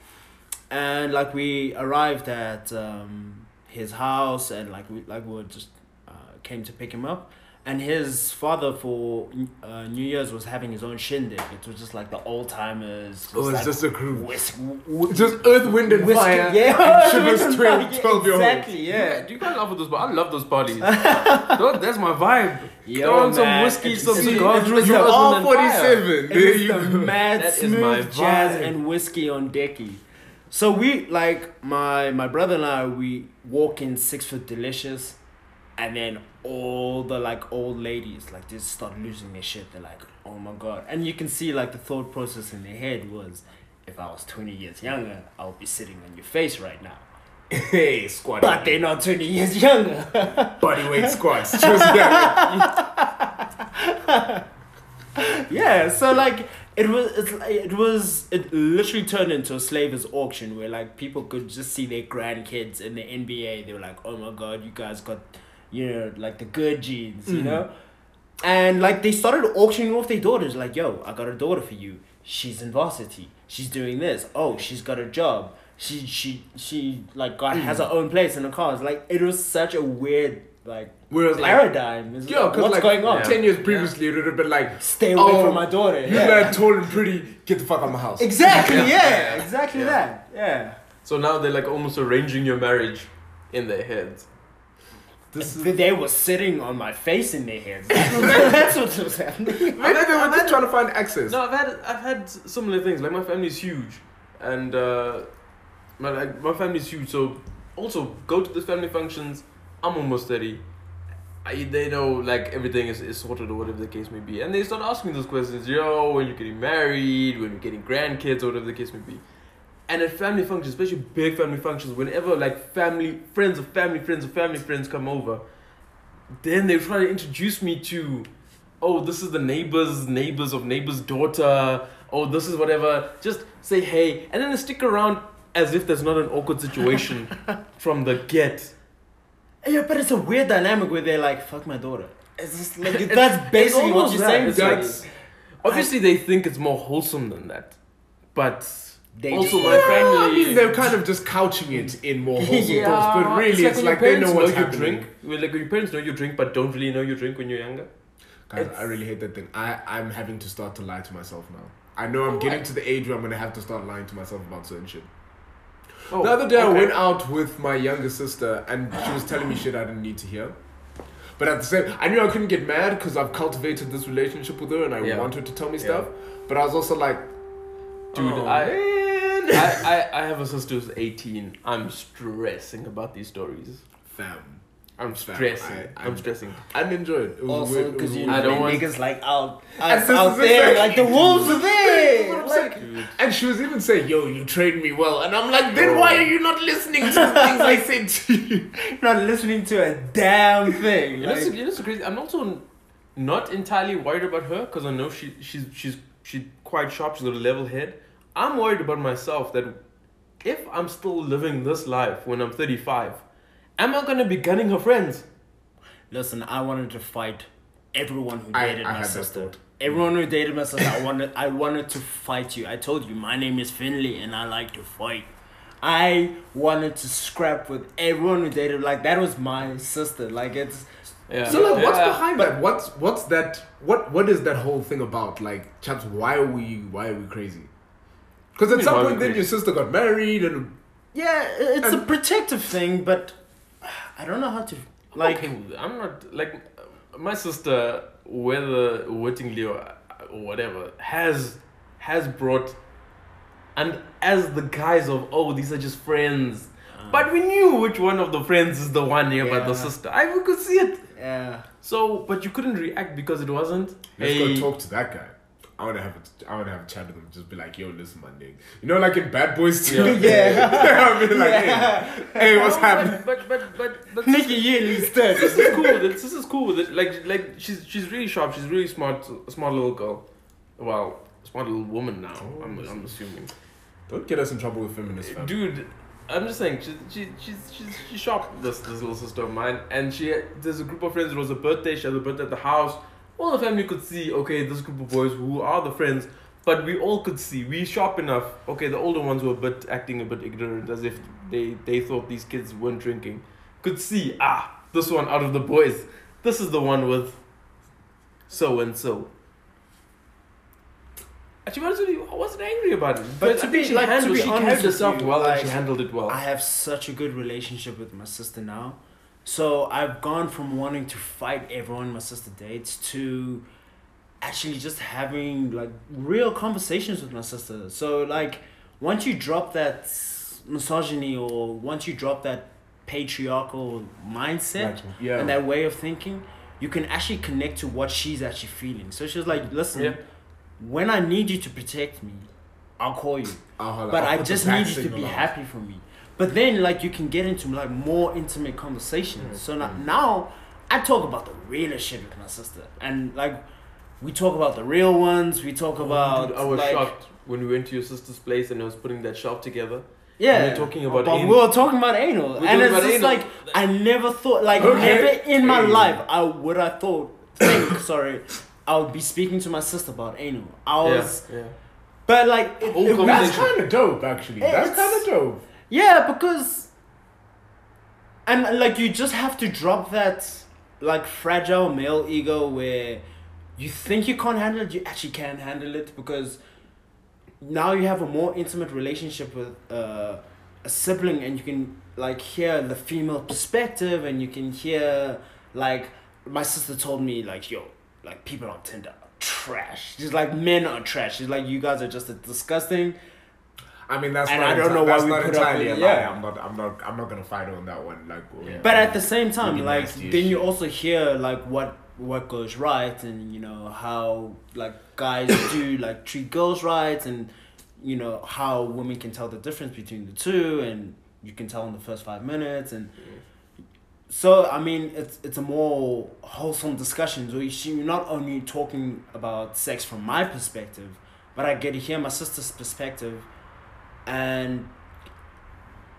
and like we arrived at um, his house and like we like we were just uh, came to pick him up. And his father for uh, New Year's was having his own shindig. It was just like the old timers. Oh, it's like just a crew. whisk, w- Just earth, wind, and whisk- fire. Yeah, and Chivas Earth, 12, 12 year olds. Exactly, Yeah, yeah. do you guys laugh at those? But I love those parties. Those- that's my vibe. Yo, Throw on some whiskey, it's- some it's- cigars, it's- drink it's You some the- are Earth, Wind, and Fire. 47. It There was you the go. mad That is my smooth jazz vibe. and whiskey on decky. So we like my my brother and I we walk in six foot delicious, and then all the like old ladies like just start losing their shit. They're like, oh my god, and you can see like the thought process in their head was, if I was twenty years younger, I would be sitting on your face right now. Hey, squad. But they're not twenty years younger. body weight squats. Just, yeah. yeah so like it was it's, like- it was it literally turned into a slavers auction where like people could just see their grandkids in the nba they were like oh my god you guys got you know like the good genes you Mm. know? And like they started auctioning off their daughters like yo i got a daughter for you. She's in varsity. She's doing this. Oh she's got a job. She she she like got has her own place in the cars. Like it was such a weird like Whereas, like, paradigm It's yo, like, because what's like going on 10 years previously, it would have been like, stay away Oh, from my daughter you yeah. man tall and pretty, get the fuck out of my house. Exactly, Yeah. yeah, Yeah. exactly Yeah. that. Yeah. So now they're like almost arranging your marriage in their heads. This is, They were sitting on my face in their heads. That's what was happening. maybe they were just trying to find access. No, I've had I've had similar things. Like my family's huge, and uh, my like my family's huge. So also go to the family functions. I'm almost thirty. I, they know like everything is, is sorted or whatever the case may be, and they start asking those questions. Yo, when you're getting married, when you're getting grandkids, or whatever the case may be. And at family functions, especially big family functions, whenever like family friends of family friends of family friends come over, then they try to introduce me to, oh, this is the neighbor's neighbors of neighbor's daughter. Oh, this is whatever. Just say hey, and then they stick around as if there's not an awkward situation from the get. Yeah, but it's a weird dynamic where they're like, "Fuck my daughter." It's just like It's- that's basically what you're that. saying. It's to like- me. That's Obviously, they think it's more wholesome than that, but They also just- my family. I mean, they're kind of just couching it in more wholesome Yeah, thoughts, but really, it's when like, they know parents what's you drink. Well, like your parents know you drink, but don't really know you drink when you're younger. Guys, It's- I really hate that thing. I, I'm having to start to lie to myself now. I know I'm getting to the age where I'm gonna have to start lying to myself about certain shit. Oh, the other day, I went out with my younger sister, and she was telling me shit I didn't need to hear. But at the same, I knew I couldn't get mad because I've cultivated this relationship with her, and I Yeah. want her to tell me Yeah. stuff. But I was also like, Dude, oh, I-. I, I, I have a sister who's 18. I'm stressing about these stories. fam, I'm stressing. I- I, I'm- stressing. I'm enjoying. it. It was Also, because you weird. I don't want- niggas like out, And out, out there, exactly- like the wolves are there. That's what I'm Like, And she was even saying, "Yo, you trained me well," and I'm like, "Then why are you not listening to the things I said to you?" not listening to a damn thing. You know, Like, it's, you know, it's crazy. I'm also not entirely worried about her because I know she she's she's she's quite sharp. She's got a level head. I'm worried about myself that if I'm still living this life when I'm 35, am I gonna be gunning her friends? Listen, I wanted to fight everyone who I- dated I my had that sister. thought. Everyone who dated my sister, I wanted, I wanted to fight you. I told you my name is Finley, and I like to fight. I wanted to scrap with everyone who dated. Like that was my sister. Like it's Yeah. So like, what's Yeah. behind that? What's what's that? What what is that whole thing about? Like, chaps, why are we why are we crazy? Because at mean, some why are we point, then crazy? your sister got married, and yeah, it's a protective thing, but I don't know how to Like, like. I'm not like my sister, whether wittingly or, or whatever, has has brought, and as the guise of oh these are just friends, ah. but we knew which one of the friends is the one here, but the sister. I we could see it. Yeah. So, but you couldn't react because it wasn't. let's a- go talk to that guy. I want to have a, I want to have a chat with him. Just be like, yo, listen, my nigga. You know, like in Bad Boys Two. Yeah. I mean, like, hey, hey, what's happening? But but but but, Nikki Yearly's third. this is cool with it. This is cool with it. Like like she's she's really sharp. She's really smart. A smart little girl. Well, smart little woman now. Oh, I'm I'm assuming. Don't get us in trouble with feminists, fam. Dude, I'm just saying, she's she, she's she's she's sharp. This this little sister of mine, and she there's a group of friends. It was a birthday. She had a birthday at the house. All the family could see. Okay, this group of boys who are the friends, but we all could see. We sharp enough. Okay, the older ones were a bit acting a bit ignorant, as if they they thought these kids weren't drinking. Could see ah this one out of the boys. This is the one with so and so. Actually, to be honest with you, I wasn't angry about it. But But to be- she like, to be she honest carried herself well and she handled it well. I have such a good relationship with my sister now. So I've gone from wanting to fight everyone my sister dates to actually just having like real conversations with my sister. So like once you drop that misogyny or once you drop that patriarchal mindset yeah. and that way of thinking, you can actually connect to what she's actually feeling. So she's like, listen, Yeah. when I need you to protect me, I'll call you I'll but I'll I just need you to be happy for me. But then, like, you can get into like more intimate conversations. Mm-hmm. So now, mm-hmm. now, I talk about the realest shit with my sister, and like, we talk about the real ones. We talk oh, about. Dude, I was like, shocked when we went to your sister's place and I was putting that shelf together. Yeah, we were talking about but anal. we were talking about anal, We were and it's just anal. like I never thought, like, Okay. never in my Hey. life, I would have thought, think, sorry, I would be speaking to my sister about anal. I was, yeah, yeah. but like, it, it was- That's kind of dope, actually. That's kind of dope. Yeah, because and like you just have to drop that like fragile male ego where you think you can't handle it, you actually can handle it because now you have a more intimate relationship with uh, a sibling and you can like hear the female perspective and you can hear like my sister told me like yo like people on Tinder are trash. She's like men are trash. She's like you guys are just disgusting. I mean, that's And not I don't enti- know why that's we not put up entirely with- a lie. yeah. I'm not. I'm not. I'm not gonna fight on that one. Like, Yeah. But at the same time, Really like nasty then you also hear like what what goes right, and you know how like guys do like treat girls right, and you know how women can tell the difference between the two, and you can tell in the first five minutes, and so I mean it's it's a more wholesome discussion. So you see, you're not only talking about sex from my perspective, but I get to hear my sister's perspective, and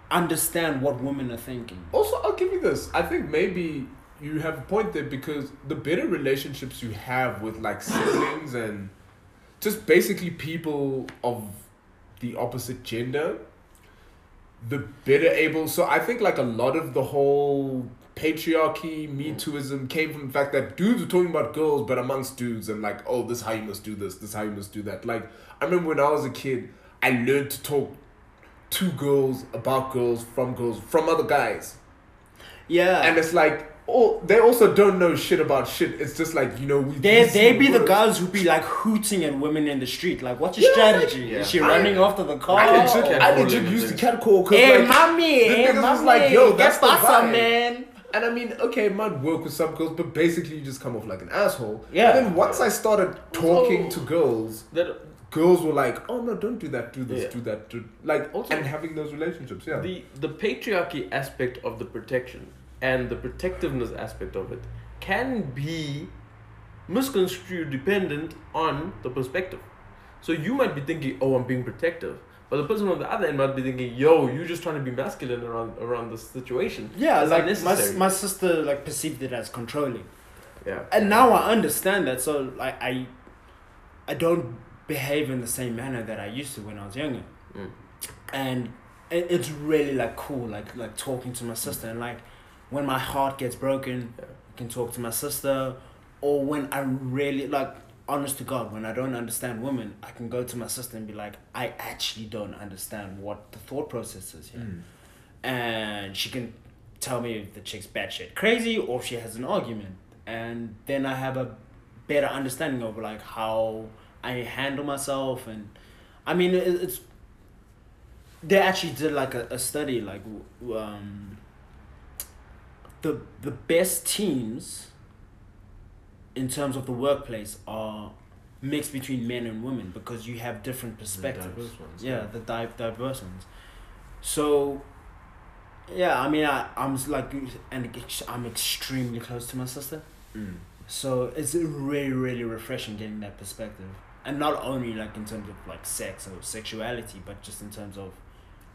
understand what women are thinking. Also, I'll give you this. I think maybe you have a point there because the better relationships you have with like siblings and just basically people of the opposite gender, the better able. So I think like a lot of the whole patriarchy, Me Tooism came from the fact that dudes were talking about girls, but amongst dudes and like, oh, this is how you must do this, this is how you must do that. Like I remember when I was a kid, I learned to talk to girls about girls from girls from other guys Yeah. and it's like oh they also don't know shit about shit it's just like you know we they they be the words. guys who be like hooting at women in the street. Like, what's your Yeah, strategy? yeah. Is she I- running after the car? I legit, Oh. I legit Catcalling used to things. catcall because Hey, like, mommy, the hey, niggas was mommy, like, yo, that's the pasa, vibe. man. and I mean okay it might work with some girls but basically you just come off like an asshole Yeah. and then once I started talking Also- to girls That girls were like oh no don't do that do this Yeah. do that do like Also- and having those relationships yeah the the patriarchy aspect of the protection and the protectiveness aspect of it can be misconstrued dependent on the perspective. So you might be thinking, "Oh, I'm being protective," but the person on the other end might be thinking, "Yo, you're just trying to be masculine around around this situation." Yeah, It's like my, my sister like perceived it as controlling. yeah. And now I understand that. So like I, I don't behave in the same manner that I used to when I was younger. Mm. And it, it's really like cool, like like talking to my sister and like when my heart gets broken, Yeah. I can talk to my sister, or when I really like honest to God, when I don't understand women, I can go to my sister and be like, I actually don't understand what the thought process is here Mm. and she can tell me if the chick's batshit crazy or if she has an argument, and then I have a better understanding of like how I handle myself, and I mean it, it's. They actually did like a, a study like um. The the best teams. In terms of the workplace, are mixed between men and women because you have different perspectives diverse ones, yeah, yeah. the di- diverse ones. So, yeah, I mean, I I'm like, and I'm extremely close to my sister. Mm. So it's really really refreshing getting that perspective, and not only like in terms of like sex or sexuality, but just in terms of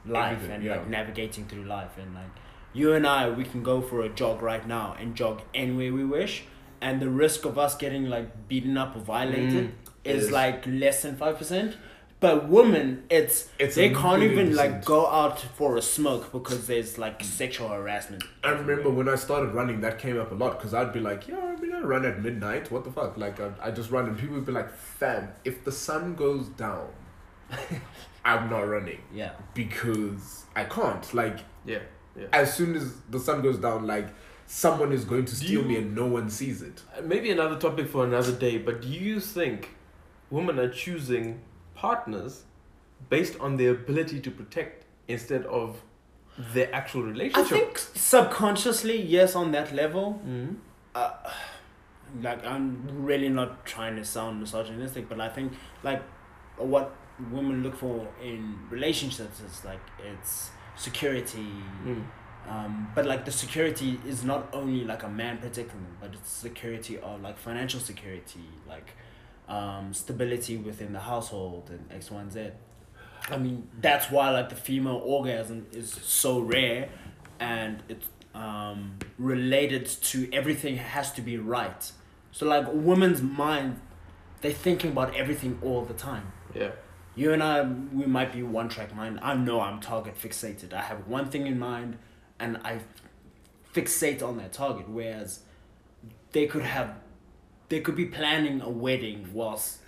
life Everything, and yeah. like navigating through life and like you and I we can go for a jog right now and jog anywhere we wish, and the risk of us getting like beaten up or violated Mm, is is- like less than five percent. But women, it's, It's they can't even like go out for a smoke because there's like sexual harassment. I remember when I started running, that came up a lot because I'd be like, "Yeah, I mean, run at midnight. What the fuck?" Like, I, I just run, and people would be like, "Fam, if the sun goes down, I'm not running Yeah. because I can't. Like, Yeah. Yeah. as soon as the sun goes down, like, someone is going to Do steal me, and no one sees it. Uh, Maybe another topic for another day, but do you think women are choosing partners based on their ability to protect instead of their actual relationship? I think subconsciously, yes, on that level. Mhm. Uh, like I'm really not trying to sound misogynistic, but I think like what women look for in relationships is like it's security. Mm. Um, but like the security is not only like a man protecting them, but it's security of like financial security, like um, stability within the household and X, Y, and Z. I mean, that's why like the female orgasm is so rare, and it's um, related to everything has to be right. So like a woman's mind, they're thinking about everything all the time. Yeah. You and I, we might be one track mind. I know I'm target fixated. I have one thing in mind, and I fixate on that target. Whereas they could have, they could be planning a wedding whilst,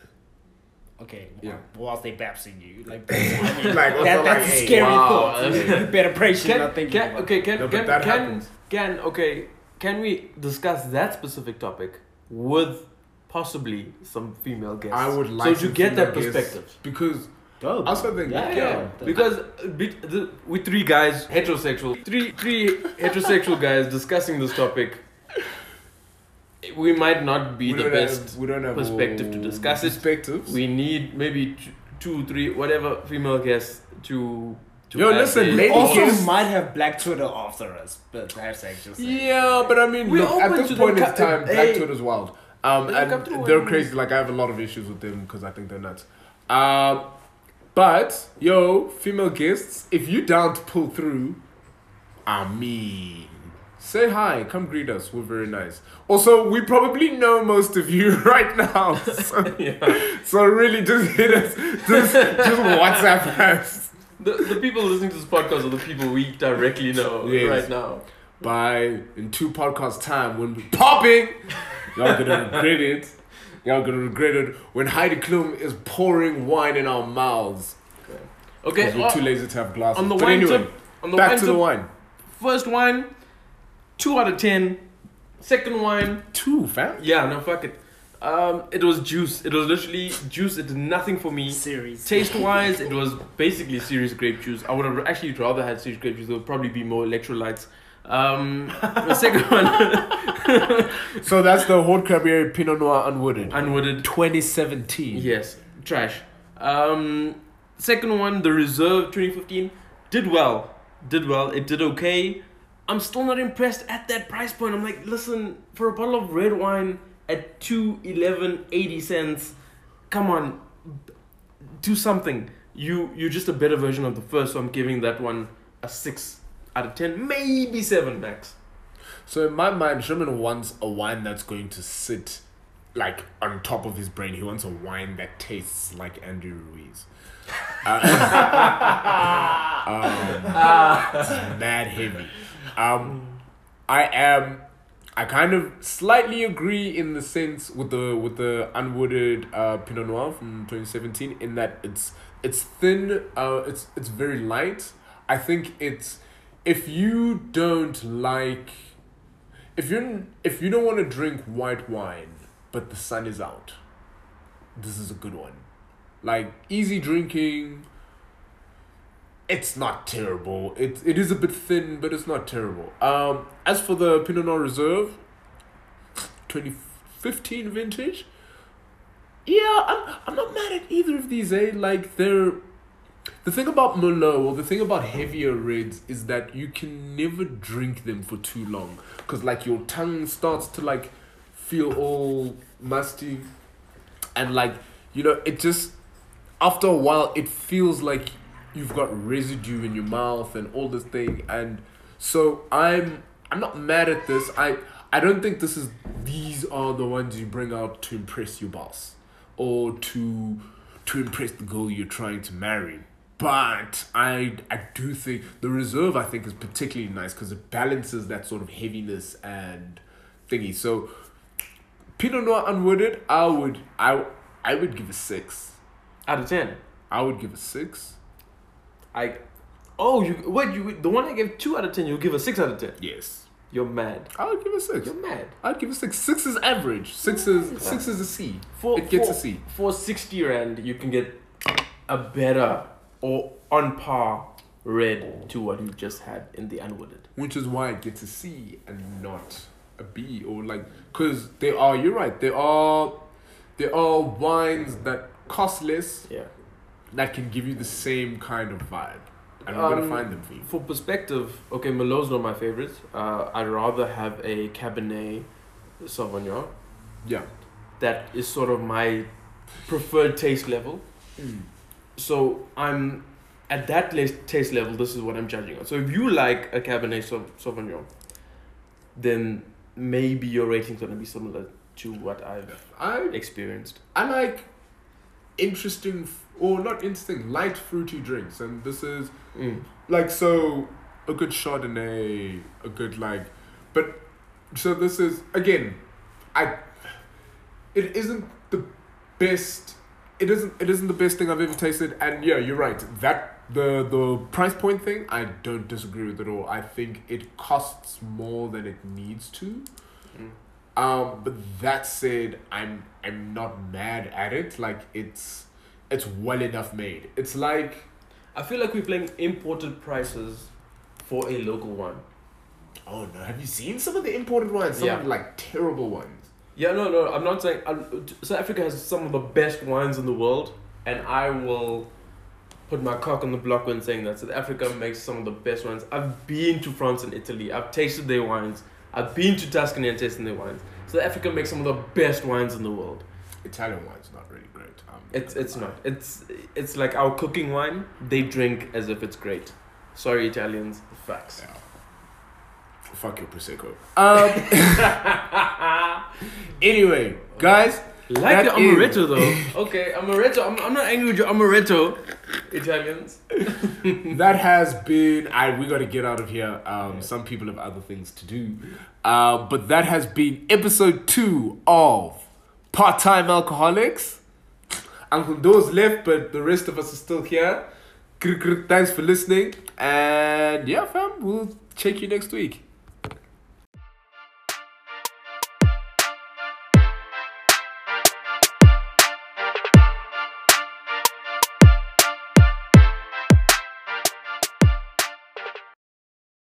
okay, Yeah. whilst they babsing you. Like, that's, I mean, Like, also that, like, a hey, scary wow, thought. you better pray she's Can, not thinking can, about okay, can, No, can, that can, can, okay, can we discuss that specific topic with possibly some female guests? I would like So to get that perspective. because Dope. I also think Yeah, yeah, yeah. Because uh, the, with three guys, heterosexual, three three heterosexual guys discussing this topic, we might not be we the best. have, we don't have perspective to all discuss it. Perspectives. We need maybe t- two, three, whatever female guests to. To Yo, listen, their- lady also guess- might have Black Twitter after us, but that's actually Yeah, but I mean, We're look, at this point in time, Black hey. Twitter's wild. Um, and they're crazy. Like I have a lot of issues with them because I think they're nuts. Um, but yo, female guests, if you down to pull through, I mean, say hi, come greet us. We're very nice. Also, we probably know most of you right now, so, yeah. so really just hit us, just just WhatsApp us. The, the people listening to this podcast are the people we directly know Yes. right now. by in two podcast time when we popping, y'all gonna regret it. Y'all gonna regret it when Heidi Klum is pouring wine in our mouths. Okay, Because we're uh, too lazy to have glasses. on the but wine anyway, tip, on the back wine to tip, the wine. first wine, two out of ten. Second wine, Two, fam. yeah, no fuck it. Um, it was juice. It was literally juice. It did nothing for me. series. Taste wise, it was basically Ceres grape juice. I would have actually rather had Ceres grape juice. There would probably be more electrolytes. Um, the second one, So that's the Haute Cabrière Pinot Noir Unwooded. unwooded. 2017. Yes, trash. Um, second one, the Reserve 2015, did well. Did well. It did okay. I'm still not impressed at that price point. I'm like, listen, for a bottle of red wine at two eleven eighty cents, come on, do something. You you're just a better version of the first, so I'm giving that one a six out of ten, maybe seven max. So in my mind, Sherman wants a wine that's going to sit like on top of his brain. He wants a wine that tastes like Andrew Ruiz. Uh, um, this is mad heavy. Um, I am. I kind of slightly agree in the sense with the with the unwooded uh, Pinot Noir from twenty seventeen in that it's it's thin. Uh, it's it's very light. I think it's if you don't like if you if you don't want to drink white wine but the sun is out this is a good one like easy drinking it's not terrible. It, it is a bit thin but it's not terrible. Um as for the pinot noir reserve 2015 vintage yeah i'm, I'm not mad at either of these eh? Like they're the thing about Merlot or the thing about heavier reds is that you can never drink them for too long. Because like your tongue starts to like feel all musty. And like you know it just after a while it feels like you've got residue in your mouth and all this thing and so I'm I'm not mad at this I I don't think this is these are the ones you bring out to impress your boss or to to impress the girl you're trying to marry but I I do think the reserve I think is particularly nice because it balances that sort of heaviness and thingy. So Pinot Noir unwooded, I would I I would give a six. Out of ten. I would give a six. I. Oh, you what you the one I gave two out of ten. you'll give a six out of ten. Yes, You're mad. I would give a six. You're mad. I'd give a six. Six is average. Six is six is a C. For, It gets for, a C. For 60 rand, you can get a better or on par red to what you just had in the unwooded. which is why it gets a C and not a B or like because they are you're right They are there are wines that cost less Yeah. That can give you the same kind of vibe and gonna Um, find them for you For perspective, okay, Merlot's not my favorite. Uh, I'd rather have a Cabernet Sauvignon. yeah That is sort of my preferred taste level. So I'm at that taste level. This is what I'm judging on. So if you like a Cabernet Sau- Sauvignon, then maybe your rating's gonna be similar to what I've I experienced. I like interesting or not interesting light fruity drinks. And this is Mm. like so a good chardonnay a good like but so this is again i it isn't the best it isn't it isn't the best thing i've ever tasted. And yeah you're right. That the the price point thing i don't disagree with at all. I think it costs more than it needs to. Mm. um but that said i'm i'm not mad at it. Like it's it's well enough made. It's like I feel like we're playing imported prices for a local one. oh no, have you seen some of the imported ones? Some Yeah. of the, like terrible ones. Yeah, no, no, I'm not saying. i South Africa has some of the best wines in the world, and I will put my cock on the block when saying that South Africa makes some of the best wines. I've been to France and Italy. I've tasted their wines. I've been to Tuscany and tasted their wines. South Africa makes some of the best wines in the world. Italian wine's not really great. Um, It's it's not. It's it's like our cooking wine. They drink as if it's great. Sorry, Italians. Facts. Yeah. Fuck your prosecco. Um. anyway, guys, Like That the amaretto though. okay, amaretto. I'm, I'm not angry with your amaretto, Italians. that has been. I we got to get out of here. Um, some people have other things to do. Uh, but that has been episode two of Part Time Alcoholics. Uncle Do's left, but the rest of us are still here. Thanks for listening, and yeah, fam, we'll check you next week.